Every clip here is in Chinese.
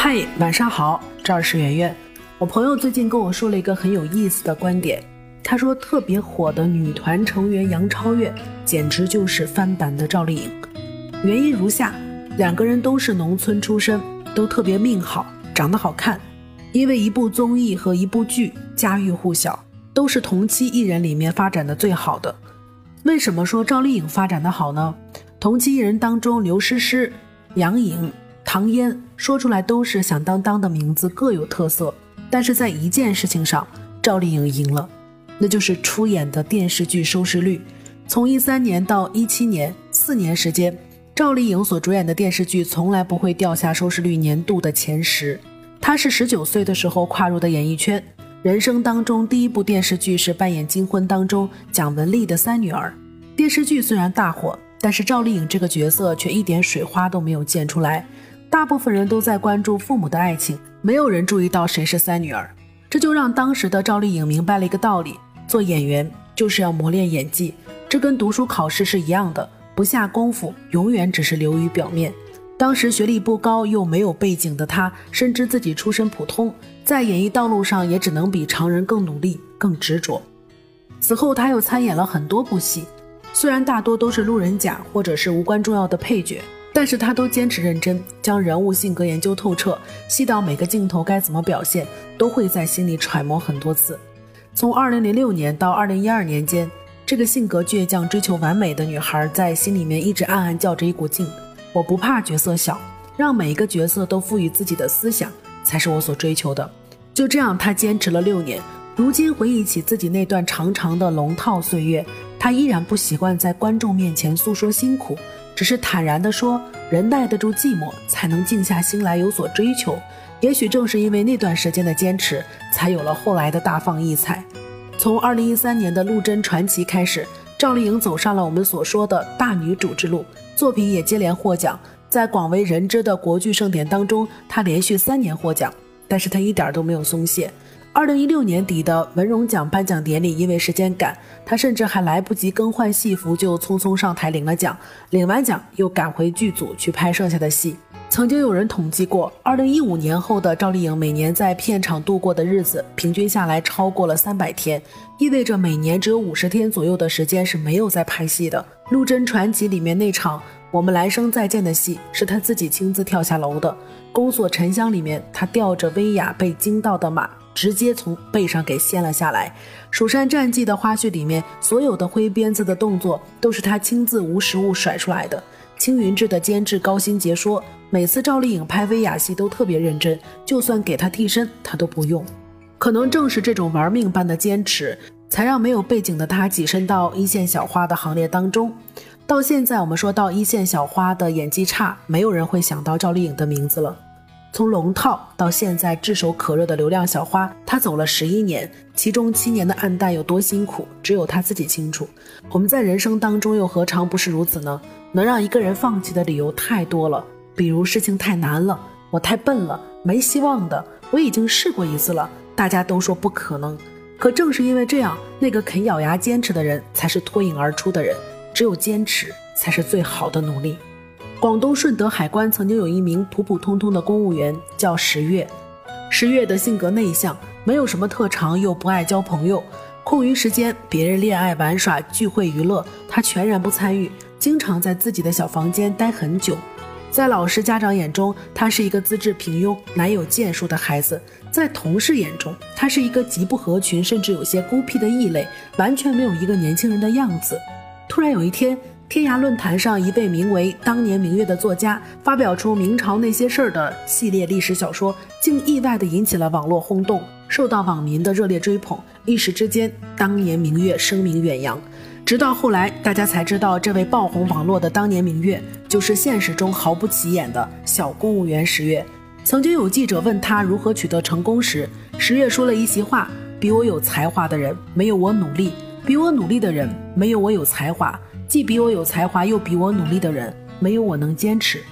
嗨，晚上好，这儿是圆圆。我朋友最近跟我说了一个很有意思的观点，他说特别火的女团成员杨超越简直就是翻版的赵丽颖。原因如下：两个人都是农村出身，都特别命好，长得好看，因为一部综艺和一部剧家喻户晓，都是同期艺人里面发展的最好的。为什么说赵丽颖发展的好呢？同期艺人当中，刘诗诗、杨颖。唐嫣说出来都是响当当的名字，各有特色。但是在一件事情上，赵丽颖赢了，那就是出演的电视剧收视率。从一三年到一七年，四年时间，赵丽颖所主演的电视剧从来不会掉下收视率年度的前十。她是十九岁的时候跨入的演艺圈，人生当中第一部电视剧是扮演《金婚》当中蒋雯丽的三女儿。电视剧虽然大火，但是赵丽颖这个角色却一点水花都没有溅出来。大部分人都在关注父母的爱情，没有人注意到谁是三女儿。这就让当时的赵丽颖明白了一个道理：做演员就是要磨练演技，这跟读书考试是一样的，不下功夫永远只是流于表面。当时学历不高又没有背景的她，深知自己出身普通，在演艺道路上也只能比常人更努力、更执着。此后，她又参演了很多部戏，虽然大多都是路人甲或者是无关重要的配角。但是他都坚持认真，将人物性格研究透彻，细到每个镜头该怎么表现，都会在心里揣摩很多次。从二零零六年到二零一二年间，这个性格倔强、追求完美的女孩，在心里面一直暗暗较着一股劲：我不怕角色小，让每一个角色都赋予自己的思想，才是我所追求的。就这样，她坚持了六年。如今回忆起自己那段长长的龙套岁月，她依然不习惯在观众面前诉说辛苦。只是坦然地说，人耐得住寂寞，才能静下心来有所追求。也许正是因为那段时间的坚持，才有了后来的大放异彩。从二零一三年的《陆贞传奇》开始，赵丽颖走上了我们所说的大女主之路，作品也接连获奖。在广为人知的国剧盛典当中，她连续三年获奖，但是她一点都没有松懈。二零一六年底的文荣奖颁奖典礼，因为时间赶，他甚至还来不及更换戏服，就匆匆上台领了奖。领完奖又赶回剧组去拍剩下的戏。曾经有人统计过，二零一五年后的赵丽颖每年在片场度过的日子，平均下来超过了三百天，意味着每年只有五十天左右的时间是没有在拍戏的。《陆贞传奇》里面那场我们来生再见的戏，是他自己亲自跳下楼的。《宫锁沉香》里面，他吊着威亚被惊到的马。直接从背上给掀了下来。蜀山战记的花絮里面，所有的挥鞭子的动作都是他亲自无实物甩出来的。青云志的监制高新杰说，每次赵丽颖拍威亚戏都特别认真，就算给她替身，她都不用。可能正是这种玩命般的坚持，才让没有背景的她跻身到一线小花的行列当中。到现在，我们说到一线小花的演技差，没有人会想到赵丽颖的名字了。从龙套到现在炙手可热的流量小花，她走了十一年，其中七年的暗淡有多辛苦，只有她自己清楚。我们在人生当中又何尝不是如此呢？能让一个人放弃的理由太多了，比如事情太难了，我太笨了，没希望的，我已经试过一次了，大家都说不可能。可正是因为这样，那个肯咬牙坚持的人才是脱颖而出的人。只有坚持，才是最好的努力。广东顺德海关曾经有一名普普通通的公务员，叫十月。十月的性格内向，没有什么特长，又不爱交朋友。空余时间，别人恋爱、玩耍、聚会、娱乐，他全然不参与，经常在自己的小房间待很久。在老师、家长眼中，他是一个资质平庸、难有建树的孩子；在同事眼中，他是一个极不合群，甚至有些孤僻的异类，完全没有一个年轻人的样子。突然有一天。天涯论坛上，一位名为“当年明月”的作家发表出《明朝那些事儿》的系列历史小说，竟意外地引起了网络轰动，受到网民的热烈追捧。一时之间，“当年明月”声名远扬。直到后来，大家才知道，这位爆红网络的“当年明月”就是现实中毫不起眼的小公务员十月。曾经有记者问他如何取得成功时，十月说了一席话：“比我有才华的人，没有我努力；比我努力的人，没有我有才华。”既比我有才华又比我努力的人，没有我能坚持。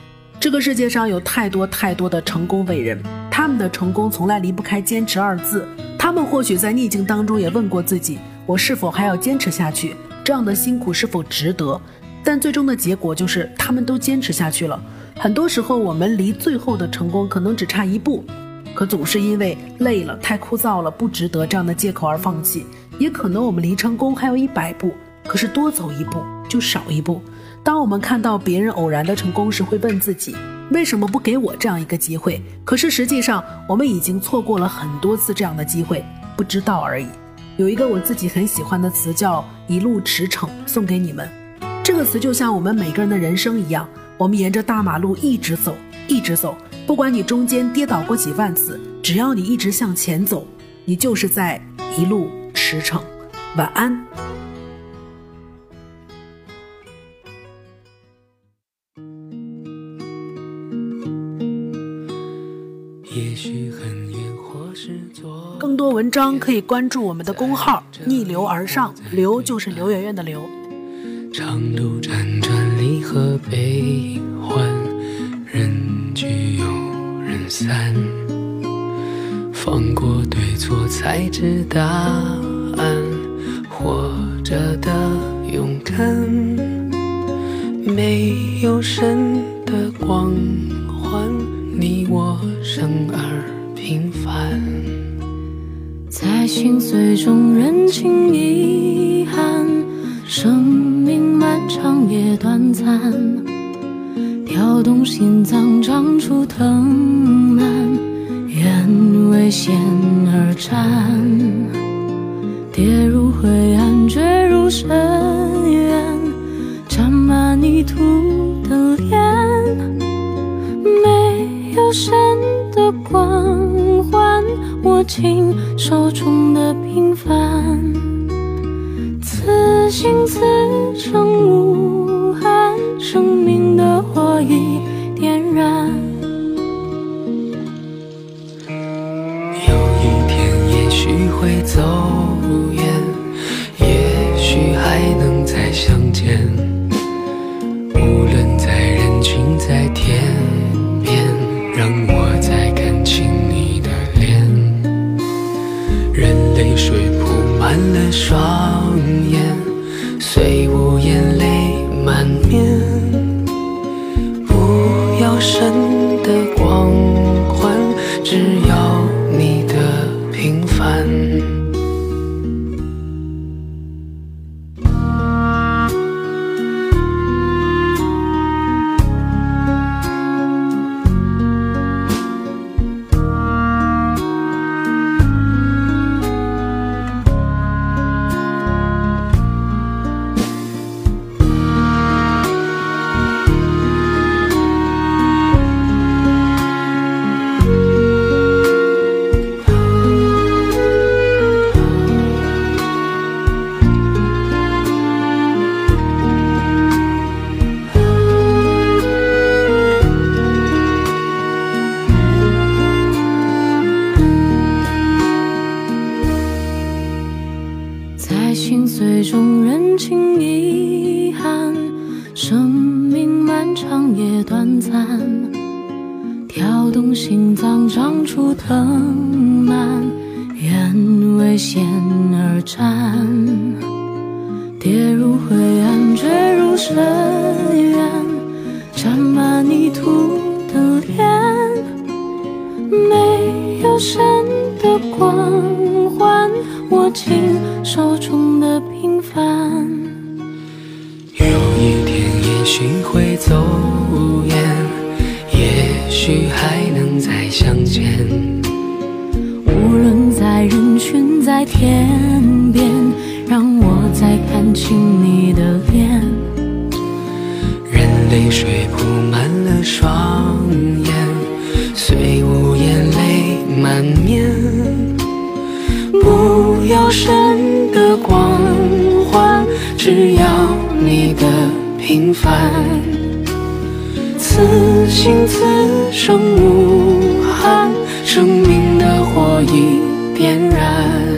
这个世界上有太多太多的成功伟人，他们的成功从来离不开坚持二字。他们或许在逆境当中也问过自己：我是否还要坚持下去？这样的辛苦是否值得？但最终的结果就是他们都坚持下去了。很多时候，我们离最后的成功可能只差一步，可总是因为累了、太枯燥了、不值得这样的借口而放弃。也可能我们离成功还有一百步，可是多走一步就少一步。当我们看到别人偶然的成功时，会问自己：为什么不给我这样一个机会？可是实际上，我们已经错过了很多次这样的机会，不知道而已。有一个我自己很喜欢的词叫“一路驰骋”，送给你们。这个词就像我们每个人的人生一样。我们沿着大马路一直走，一直走，不管你中间跌倒过几万次，只要你一直向前走，你就是在一路驰骋。晚安。更多文章可以关注我们的公号“逆流而上”，流就是刘媛媛的流。长路辗转，离合悲欢，人聚又人散。放过对错，才知答案。活着的勇敢，没有神的光环，你我生而在心碎中认清遗憾，生命漫。长也短暂，跳动心脏，长出藤蔓，愿为险而战。跌入灰暗，坠入深渊，沾满泥土的脸，没有神的光，握紧手中的平凡。此心此生无憾，生命的火已点燃。有一天也许会走远，也许还能再相见。无论在人群在天泪水铺满了双眼。虽无言泪满面，不要神也短暂，跳动心脏长出藤蔓，愿为险而战，跌入灰暗，坠入深渊，沾满泥土的脸，没有神的光环，握紧手中的平凡。有一天，也许会亲你的脸。任泪水铺满了双眼，虽无言泪满面，不要神的光环，只要你的。平凡，此心此生无憾，生命的火已点燃。